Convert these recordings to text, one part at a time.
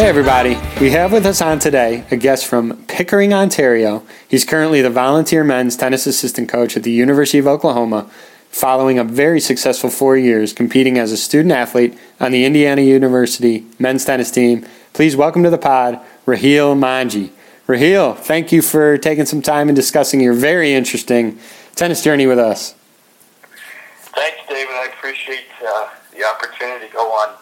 Hey, everybody. We have with us on today a guest from Pickering, Ontario. He's currently the volunteer men's tennis assistant coach at the University of Oklahoma, following a very successful four years competing as a student athlete on the Indiana University men's tennis team. Please welcome to the pod, Raheel Manji. Raheel, thank you for taking some time and discussing your very interesting tennis journey with us. Thanks, David. I appreciate uh, the opportunity to go on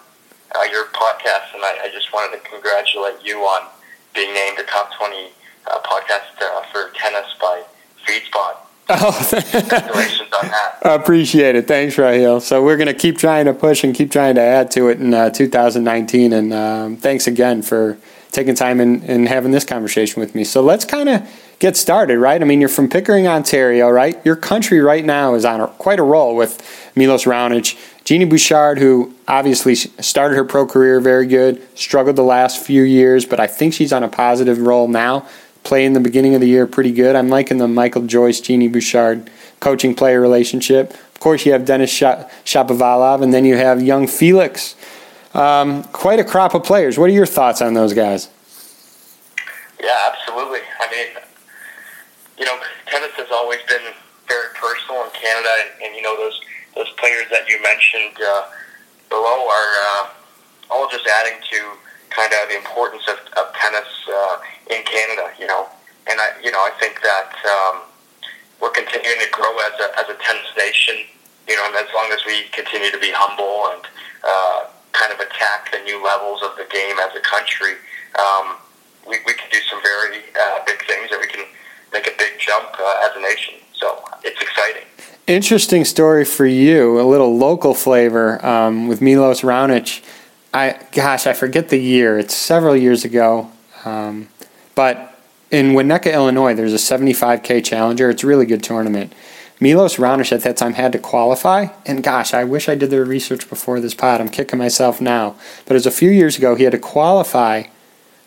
uh, your podcast, and I, I, just wanted to congratulate you on being named a top 20 uh, podcast uh, for tennis by FeedSpot. Oh, congratulations on that. I appreciate it. Thanks, Raheel. So we're going to keep trying to push and keep trying to add to it in uh, 2019. And um, thanks again for taking time and, and having this conversation with me. So let's kind of get started, right? I mean, you're from Pickering, Ontario, right? Your country right now is on a, quite a roll with Milos Raonic, Genie Bouchard, who obviously started her pro career very good, struggled the last few years, but I think she's on a positive roll now. Playing the beginning of the year pretty good. I'm liking the Michael Joyce, Genie Bouchard coaching player relationship. Of course, you have Denis Shapovalov, and then you have young Felix. Um, quite a crop of players. What are your thoughts on those guys? Yeah, absolutely. I mean, you know, tennis has always been very personal in Canada, and, and you know those those players that you mentioned uh, below are uh, all just adding to kind of the importance of, of tennis uh, in Canada. You know, and I you know I think that um, we're continuing to grow as a as a tennis nation. You know, and as long as we continue to be humble and uh, kind of attack the new levels of the game as a country, um, we, we can do some very uh, big things and we can make a big jump uh, as a nation. So it's exciting. Interesting story for you, a little local flavor um, with Milos Raonic. I gosh, I forget the year. It's several years ago, um, but in Winnetka, Illinois, there's a 75k challenger. It's a really good tournament. Milos Raonic at that time had to qualify, and gosh, I wish I did the research before this pod. I'm kicking myself now, but it was a few years ago. He had to qualify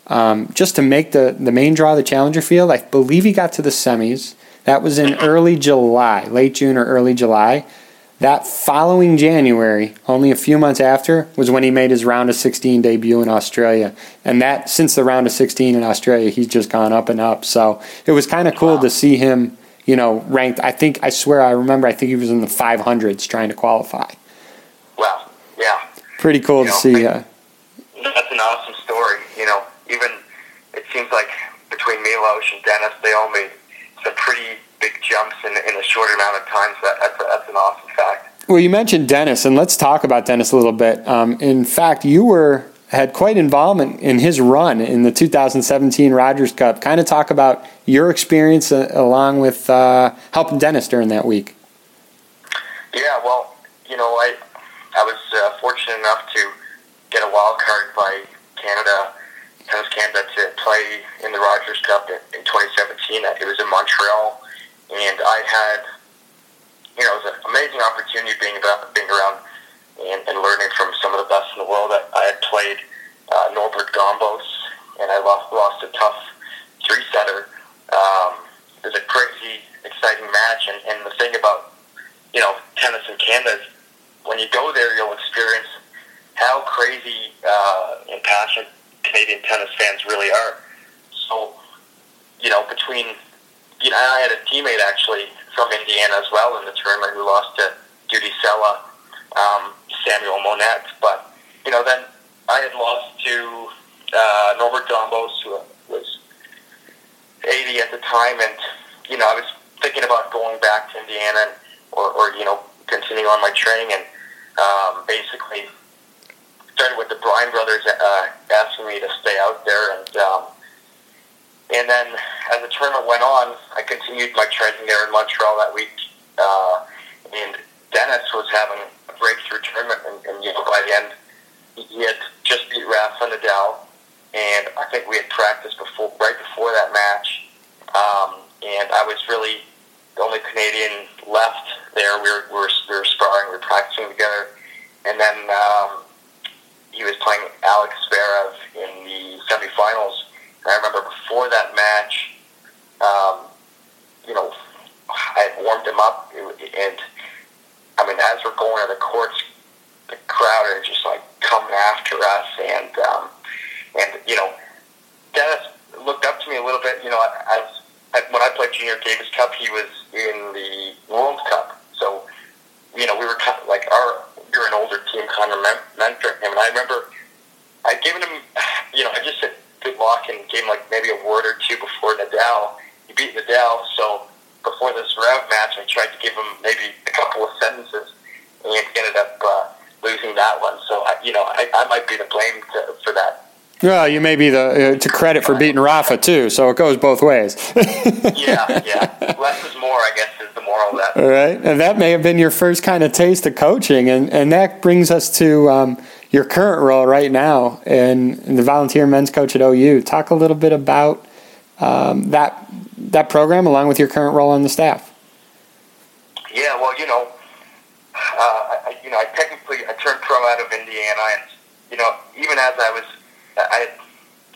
um, just to make the, the main draw of the Challenger field. I believe he got to the semis. That was in early July, late June or early July. That following January, only a few months after, was when he made his round of 16 debut in Australia. And that, since the round of 16 in Australia, he's just gone up and up. So it was kind of cool wow. to see him, you know, ranked. I think, I swear, I remember, I think he was in the 500s trying to qualify. Wow, yeah. Pretty cool you to know, see. Uh, that's an awesome story, you know even it seems like between Milos and Denis, they all made some pretty big jumps in, in a short amount of time. So that, that's, a, that's an awesome fact. Well, you mentioned Denis, and let's talk about Denis a little bit. Um, in fact, you were had quite involvement in his run in the 2017 Rogers Cup. Kind of talk about your experience uh, along with uh, helping Denis during that week. Yeah, well, you know, I I was uh, fortunate enough to get a wild card by Canada Tennis Canada to play in the Rogers Cup in, in 2017. It was in Montreal, and I had, you know, it was an amazing opportunity being about being around and, and learning from some of the best in the world. I, I had played uh, Norbert Gombos, and I lost lost a tough three setter. Um, it was a crazy, exciting match, and, and the thing about you know tennis in Canada is when you go there, you'll experience how crazy uh, and passionate Canadian tennis fans really are. So, you know, between you know, I had a teammate actually from Indiana as well in the tournament who lost to Dudi Sela, um, Samuel Monette, but you know, then I had lost to uh, Norbert Gombos, who was 80 at the time, and you know, I was thinking about going back to Indiana or, or you know, continuing on my training, and um, basically started with the Bryan brothers uh, asking me to stay out there, and um, and then as the tournament went on, I continued my training there in Montreal that week, uh, and Denis was having a breakthrough tournament, and, and you know by the end he had just beat Rafa Nadal, and I think we had practiced before right before that match, um, and I was really the only Canadian left there. We were, we were, we were sparring, we were practicing together, and then. Um, he was playing Alex Zverev in the semifinals. And I remember before that match, um, you know, I had warmed him up, and I mean, as we're going to the courts, the crowd are just like coming after us, and um, And you know, Denis looked up to me a little bit. You know, as when I played Junior Davis Cup, he was in the World Cup. So, you know, we were kind of like our we were an older team, kind of mentoring him. And I remember I'd given him, you know, I just said good luck and gave him like maybe a word or two before Nadal. He beat Nadal, so before this round match, I tried to give him maybe a couple of sentences, and he ended up uh, losing that one. So, I, you know, I, I might be to blame to, for that. Well, you may be the uh, to credit for beating Rafa too, so it goes both ways. yeah, yeah. Less is more, I guess, is the that. All right, and that may have been your first kind of taste of coaching, and and that brings us to um, your current role right now in, in, the volunteer men's coach at OU. Talk a little bit about um, that that program, along with your current role on the staff. Yeah, well, you know, uh, I, you know, I technically I turned pro out of Indiana, and you know, even as I was I had,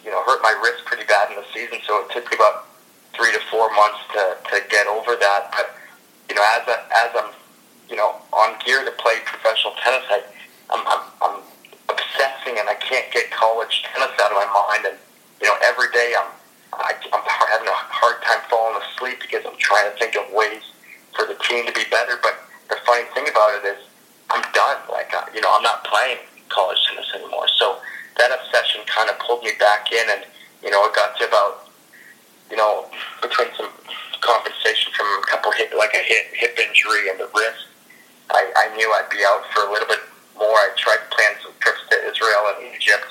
you know, hurt my wrist pretty bad in the season, so it took me about three to four months to, to get over that. But, you know, as, I, as I'm, you know, on gear to play professional tennis, I, I'm, I'm, I'm obsessing and I can't get college tennis out of my mind. And, you know, every day I'm, I, I'm having a hard time falling asleep because I'm trying to think of ways for the team to be better. But the funny thing about it is I'm done. Like, uh, you know, I'm not playing college tennis anymore. So, that obsession kind of pulled me back in, and you know, it got to about you know between some compensation from a couple hip, like a hip hip injury and the wrist. I, I knew I'd be out for a little bit more. I tried to plan some trips to Israel and Egypt,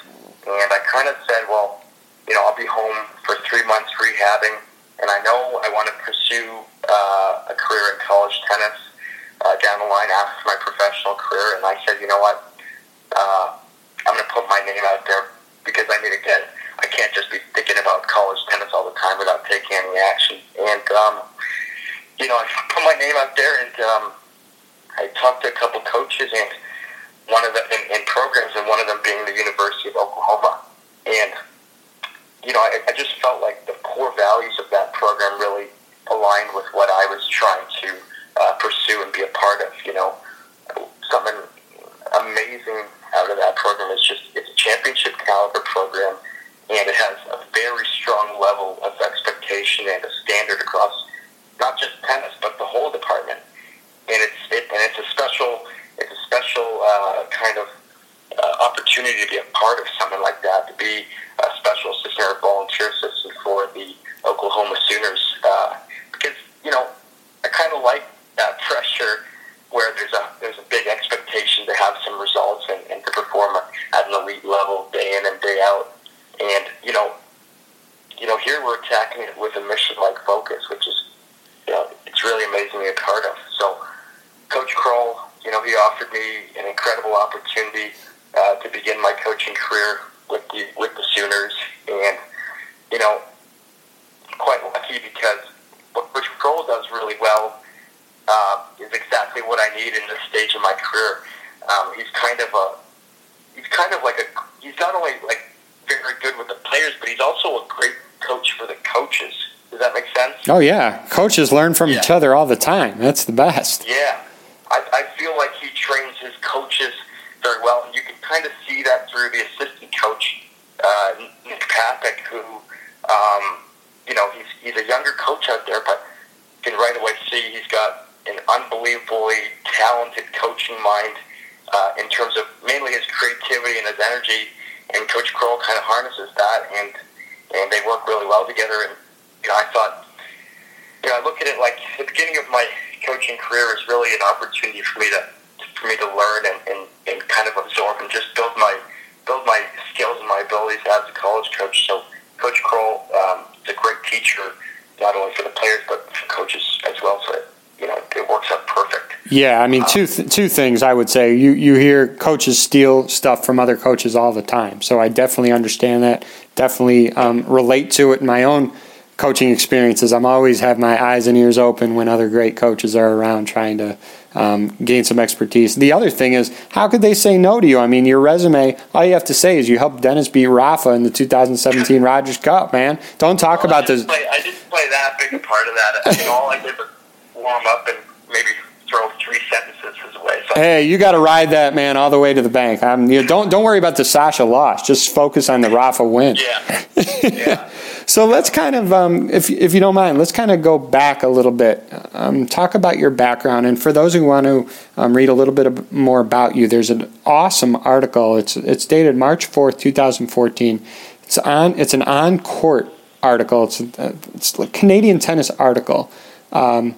and I kind of said, well, you know, I'll be home for three months rehabbing, and I know I want to pursue uh, a career in college tennis uh, down the line after my professional career. And I said, you know what? Uh, I'm going to put my name out there because I need to get. I can't just be thinking about college tennis all the time without taking any action. You know, I put my name out there, and um, I talked to a couple coaches, and one of them in, in programs, and one of them being the University of Oklahoma. And you know, I, I just felt like the core values of that program really aligned with what I was trying to uh, pursue and be a part of. You know, something amazing out of that program is just it's a championship caliber program, and it has a very strong level of expectation and a standard across not just tennis but the whole department. And it's it, and it's a special it's a special uh, kind of uh, opportunity to be a part of something like that, to be a special assistant or volunteer assistant for the Oklahoma Sooners, uh, because you know I kind of like that pressure where there's a there's a big expectation to have some results and, and to perform at an elite level day in and day out. And you know, you know, here we're attacking it with a mission-like focus, which is you know it's really amazing to be a part of. So, Coach Kroll, you know, he offered me an incredible opportunity uh, to begin my coaching career with the with the Sooners, and you know, quite lucky because what Coach Kroll does really well uh, is exactly what I need in this stage of my career. Um, he's kind of a he's kind of like a he's not only like very good with the players, but he's also a great coach for the coaches. Does that make sense? Oh yeah, coaches learn from yeah. each other all the time. That's the best. Yeah, I, I feel like he trains his coaches very well, and you can kind of see that through the assistant coach uh, Nick Papik, who um, you know he's he's a younger coach out there, but you can right away see he's got an unbelievably talented coaching mind uh, in terms of mainly his creativity and his energy. And Coach Kroll kind of harnesses that, and and they work really well together. And you know, I thought, you know, I look at it like the beginning of my coaching career is really an opportunity for me to for me to learn and, and, and kind of absorb and just build my build my skills and my abilities as a college coach. So Coach Kroll um, is a great teacher, not only for the players but for coaches as well. So you know, it works out perfect. Yeah, I mean, two th- two things I would say. You you hear coaches steal stuff from other coaches all the time, so I definitely understand that. Definitely um, relate to it in my own coaching experiences. I'm always have my eyes and ears open when other great coaches are around, trying to um, gain some expertise. The other thing is, how could they say no to you? I mean, your resume, all you have to say is you helped Denis beat Rafa in the 2017 Rogers Cup, man. Don't talk well, about this. Play, I didn't play that big a part of that. You know, all I did was warm up and maybe throw three sentences his way. So hey, you got to ride that man all the way to the bank. I'm, you know, don't don't worry about the Sasha loss. Just focus on the Rafa win. Yeah. yeah. so let's kind of, um, if if you don't mind, let's kind of go back a little bit. Um, talk about your background, and for those who want to um, read a little bit more about you, there's an awesome article. It's it's dated March fourth, two thousand fourteen. It's on. It's an on court article. It's a, it's a Canadian tennis article. Um,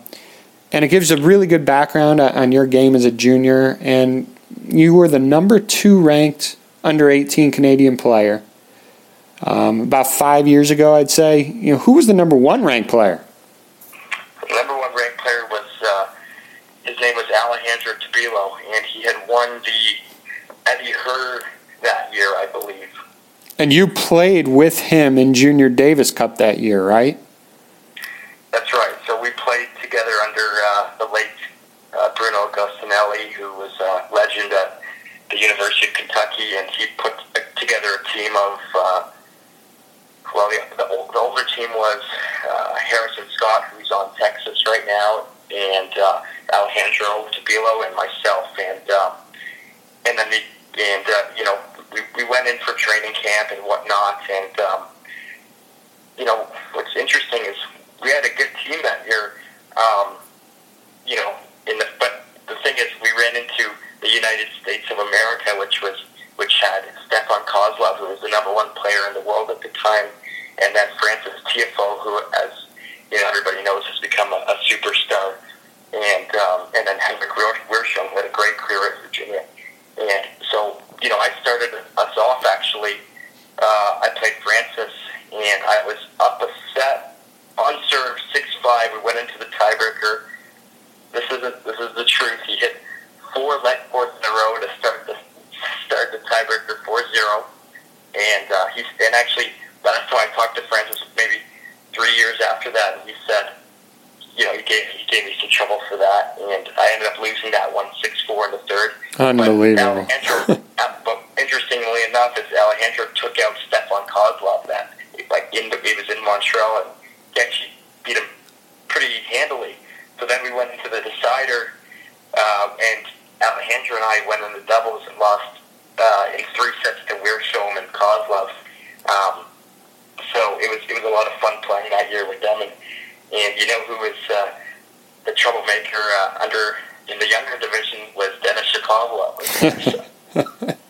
and it gives a really good background on your game as a junior. And you were the number two ranked under 18 Canadian player. Um, about five years ago, I'd say. You know, who was the number one ranked player? The number one ranked player was uh, his name was Alejandro Tabilo, and he had won the Eddie Herr that year, I believe. And you played with him in Junior Davis Cup that year, right? That's right. So we played together under uh, the late uh, Bruno Agostinelli, who was a legend at the University of Kentucky, and he put together a team of, uh, well, the, the, the older team was uh, Harrison Scott, who's on Texas right now, and uh, Alejandro Tabilo and myself, and um, and then the, and uh, you know we, we went in for training camp and whatnot, and um, you know what's interesting is we had a good team that year. Um, you know, in the but the thing is, we ran into the United States of America, which was which had Stefan Kozlov, who was the number one player in the world at the time, and then Frances Tiafoe, who, as you know, everybody knows, has become a, a superstar, and um, and then Henrik Wiersholm had a great career at Virginia, and so you know, I started us off actually. Uh, I played Frances, and I was up a set unserved six five. We went into the tiebreaker. This is a, this is the truth. He hit four let courts in a row to start the start the tiebreaker 4-0. and uh, he's and actually last time I talked to Frances, maybe three years after that, and he said, you know, he gave he gave me some trouble for that, and I ended up losing that one six four in the third. Unbelievable. But, Alejandro, but interestingly enough, is Alejandro took out Stefan Kozlov that like in the, he was in Montreal and he actually beat him pretty handily. So then we went into the decider, uh, and Alejandro and I went in the doubles and lost uh, in three sets to Wiersholm and Kozlov. Um, so it was it was a lot of fun playing that year with them, and, and you know who was uh, the troublemaker uh, under in the younger division was Denis Shapovalov.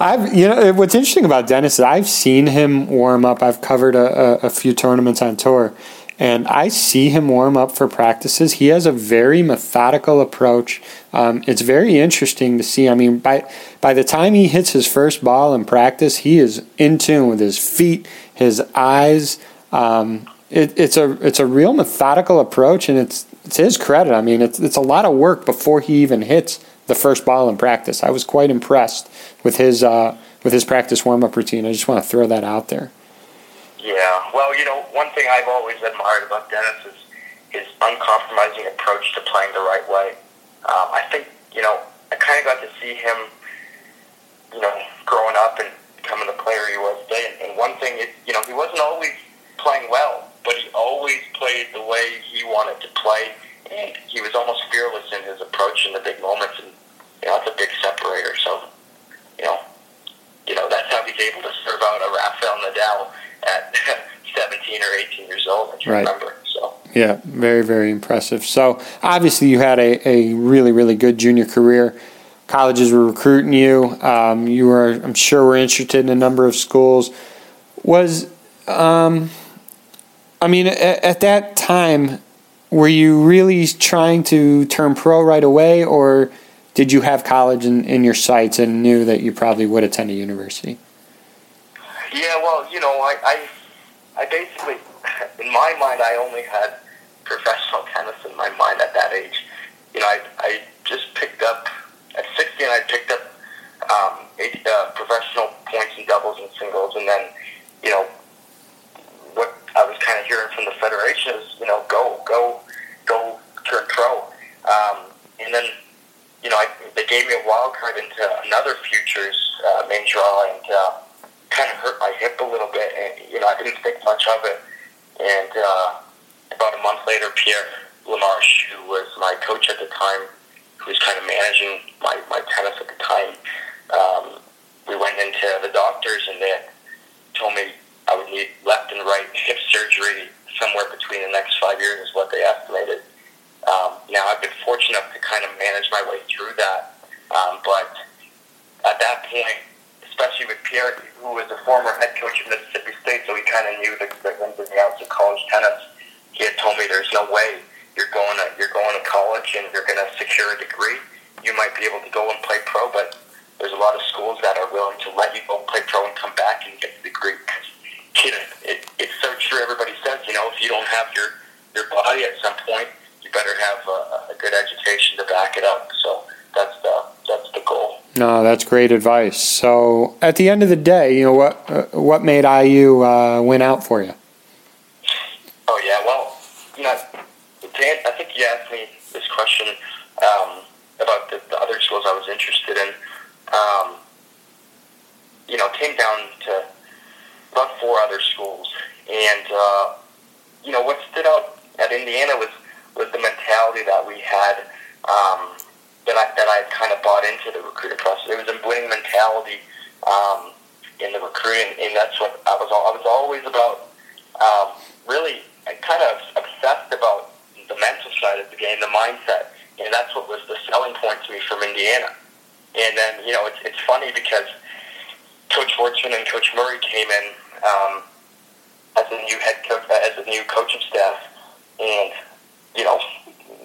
I've you know what's interesting about Denis is I've seen him warm up. I've covered a, a, a, few tournaments on tour, and I see him warm up for practices. He has a very methodical approach. Um, it's very interesting to see. I mean, by by the time he hits his first ball in practice, he is in tune with his feet, his eyes. Um, it, it's a it's a real methodical approach, and it's it's his credit. I mean, it's it's a lot of work before he even hits the first ball in practice. I was quite impressed with his uh, with his practice warm up routine. I just want to throw that out there. Yeah, well, you know, one thing I've always admired about Denis is his uncompromising approach to playing the right way. Um, I think you know I kind of got to see him, you know, growing up and becoming the player he was today. And, and one thing is, you know, he wasn't always playing well, but he always played the way he wanted to play, and he was almost fearless in his approach in the big moments. And you know, that's a big separator. So you know, you know that's how he's able to serve out a Rafael Nadal at 17 or 18 years old. I right. remember. So yeah, very very impressive. So obviously you had a, a really really good junior career. Colleges were recruiting you. Um, you were, I'm sure, were interested in a number of schools. Was, um, I mean, at, at that time, were you really trying to turn pro right away, or did you have college in, in your sights and knew that you probably would attend a university? Yeah, well, you know, I, I, I basically, in my mind, I only had professional tennis in my mind at that age. You know, I, I just picked up, at 16, I picked up um, eight, uh, professional points and doubles and singles, and then, you know, what I was kind of hearing from the federation is, you know, go, go, go turn pro. Um, and then you know, I, they gave me a wild card into another futures uh, main draw and uh, kind of hurt my hip a little bit. And, you know, I didn't think much of it. And uh, about a month later, Pierre Lamarche, who was my coach at the time, who was kind of managing my, my tennis at the time, um, we went into the doctors and they told me I would need left and right hip surgery somewhere between the next five years is what they estimated. Um, now I've been fortunate enough to kind of manage my way through that, um, but at that point, especially with Pierre, who was a former head coach of Mississippi State, so he kind of knew the, the ins and outs of college tennis. He had told me there's no way you're going to you're going to college and you're going to secure a degree. You might be able to go and play pro, but there's a lot of schools that are willing to let you go play pro and come back and get the degree. You know, it, it's so true. Everybody says, you know, if you don't have your your body at some point, you better have a, a good education to back it up. So that's the that's the goal. No, that's great advice. So at the end of the day, you know what uh, what made IU uh, win out for you? Oh yeah, well, you know, I think you asked me this question um, about the, the other schools I was interested in. Um, you know, came down to about four other schools, and uh, you know what stood out at Indiana was was the mentality that we had. Um, that I that I kind of bought into the recruiting process. It was a winning mentality um, in the recruiting, and that's what I was. I was always about. Um, really, kind of obsessed about the mental side of the game, the mindset, and that's what was the selling point to me from Indiana. And then you know, it's it's funny because Coach Wurtzman and Coach Murray came in um, as a new head coach, as a new coaching staff, and you know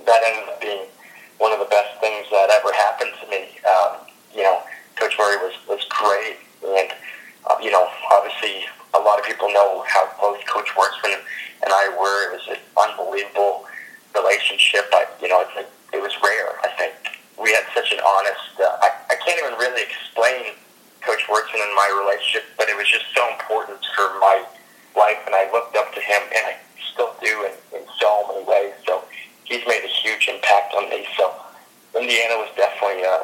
that ended up being one of the best things that ever happened to me. Um, you know, Coach Murray was was great, and uh, you know, obviously, a lot of people know how close Coach Wurtzman and I were. It was an unbelievable relationship. I, you know, it's, it was rare. I think we had such an honest. Uh, I, I can't even really explain Coach Wurtzman and my relationship, but it was just so important for my life, and I looked up to him, and I still do in, in so many ways. So he's made a huge impact on me. So Indiana was definitely uh,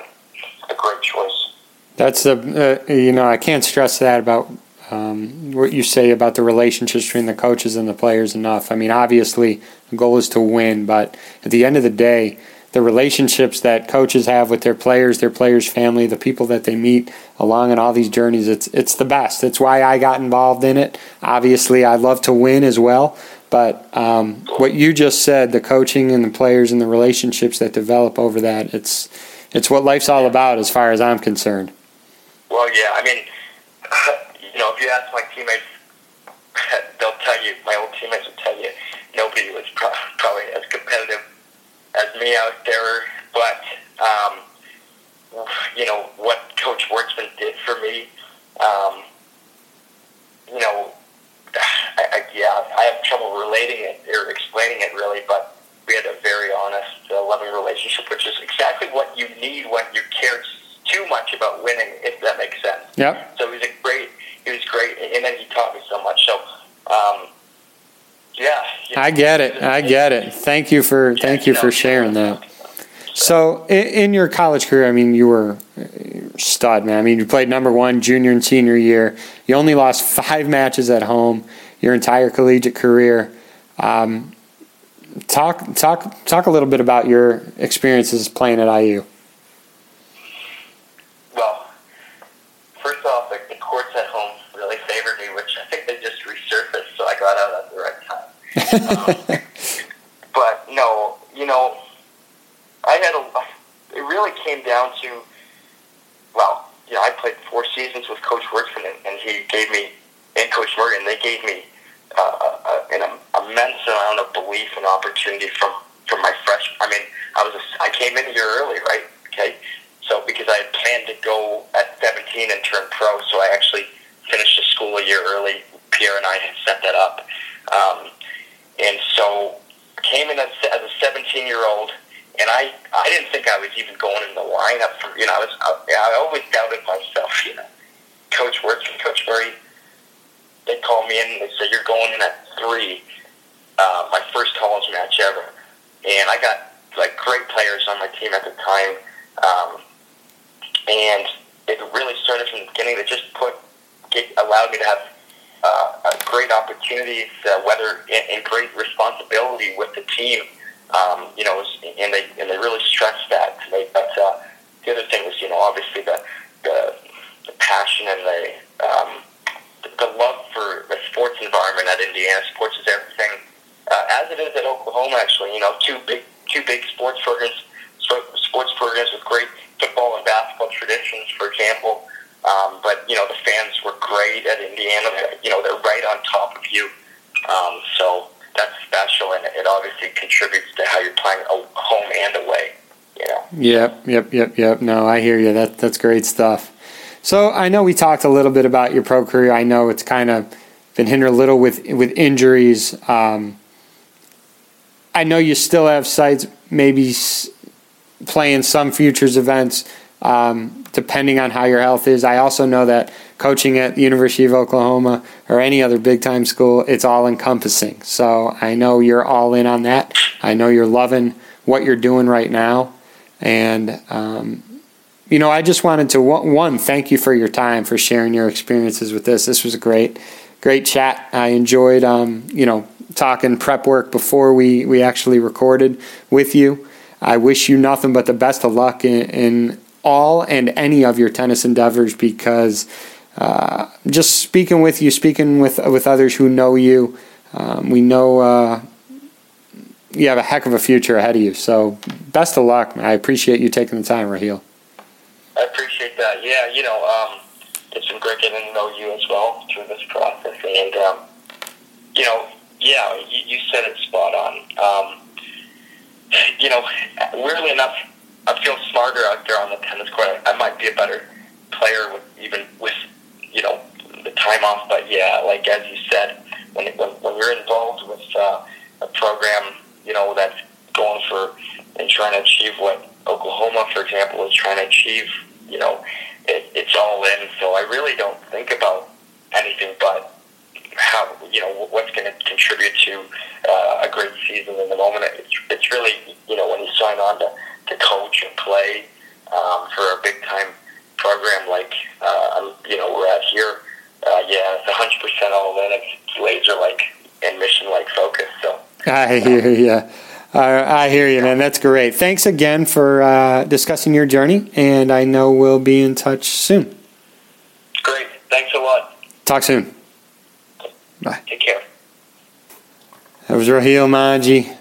a great choice. That's a uh, you know I can't stress that about um, what you say about the relationships between the coaches and the players enough. I mean, obviously the goal is to win, but at the end of the day, the relationships that coaches have with their players, their players' family, the people that they meet along in all these journeys, it's it's the best. It's why I got involved in it. Obviously, I love to win as well, but um, what you just said, the coaching and the players and the relationships that develop over that, it's it's what life's all about as far as I'm concerned. Well, yeah, I mean, you know, if you ask my teammates, they'll tell you, my old teammates will tell you, nobody was pro- probably as competitive as me out there. But, um, you know, what Coach Wurtzman did for me, um, you know, yeah, I have trouble relating it or explaining it really, but we had a very honest, uh, loving relationship, which is exactly what you need when you care too much about winning, if that makes sense. Yeah. So he was a great, he was great, and then he taught me so much. So, um, yeah. I get it. I get it. Thank you for thank you for sharing that. So, in, your college career, I mean, you were stud, man. I mean, you played number one junior and senior year. You only lost five matches at home your entire collegiate career. Um, talk talk talk a little bit about your experiences playing at IU. Well, first off, the, the courts at home really favored me, which I think they just resurfaced, so I got out at the right time. um, but no, you know, I had a. It really came down to, well, you know, I played four seasons with Coach Wurtzman, and, and he gave me, and Coach Morgan, they gave me uh, an immense amount of belief and opportunity from from my freshman. I mean, I was a, I came in year early, right? Okay, so because I had planned to go at 17 and turn pro, so I actually finished the school a year early. Pierre and I had set that up, um, and so came in as, as a 17 year old. And I, I didn't think I was even going in the lineup. For, you know, I was, I, I always doubted myself. You know, Coach Wirtz and Coach Murray they called me in and they said, You're going in at three, uh, my first college match ever. And I got like great players on my team at the time. Um, and it really started from the beginning to just put, get, allowed me to have uh, great opportunities, uh, whether and, and great responsibility with the team. Um, you know, and they and they really stressed that to me. But uh, the other thing was, you know, obviously the the, the passion and the, um, the love for the sports environment at Indiana. Sports is everything, uh, as it is at Oklahoma. Actually, you know, two big two big sports programs, sports programs with great football and basketball traditions, for example. Um, but you know, the fans were great at Indiana. You know, they're right on top of you. Um, so that's special, and it obviously contributes to how you're playing home and away. You know. Yep, yep, yep, yep. No, I hear you. That that's great stuff. So I know we talked a little bit about your pro career. I know it's kind of been hindered a little with with injuries. Um, I know you still have sights, maybe playing some futures events, um, depending on how your health is. I also know that coaching at the University of Oklahoma or any other big time school, it's all encompassing. So I know you're all in on that. I know you're loving what you're doing right now. And, um, you know, I just wanted to, one, thank you for your time, for sharing your experiences with this. This was a great, great chat. I enjoyed, um, you know, talking prep work before we, we actually recorded with you. I wish you nothing but the best of luck in, in all and any of your tennis endeavors because uh, just speaking with you, speaking with with others who know you, um, we know uh, you have a heck of a future ahead of you. So best of luck. I appreciate you taking the time, Raheel. I appreciate that. Yeah, you know, um, it's been great getting to know you as well through this process, and um, you know, yeah, you, you said it spot on. Um, you know, weirdly enough, I feel smarter out there on the tennis court. I, I might be a better player with even with you know the time off. But yeah, like as you said, when when, when you're involved with uh, a program, you know that's going for and trying to achieve what Oklahoma, for example, is trying to achieve. You know, it, it's all in. So I really don't think about anything but how you know what's going to contribute to uh, a great season in the moment. It's, it's really you know when you sign on to, to coach and play um, for a big time program like uh, you know we're at here. Uh, yeah, it's hundred percent all in. It's laser like and mission like focus. So I hear you. Uh, I hear you, man. That's great. Thanks again for uh, discussing your journey, and I know we'll be in touch soon. Great. Thanks a lot. Talk soon. Bye. Take care. That was Raheel Manji,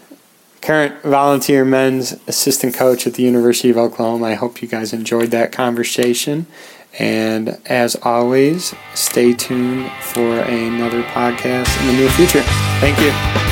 current volunteer men's assistant coach at the University of Oklahoma. I hope you guys enjoyed that conversation. And as always, stay tuned for another podcast in the near future. Thank you.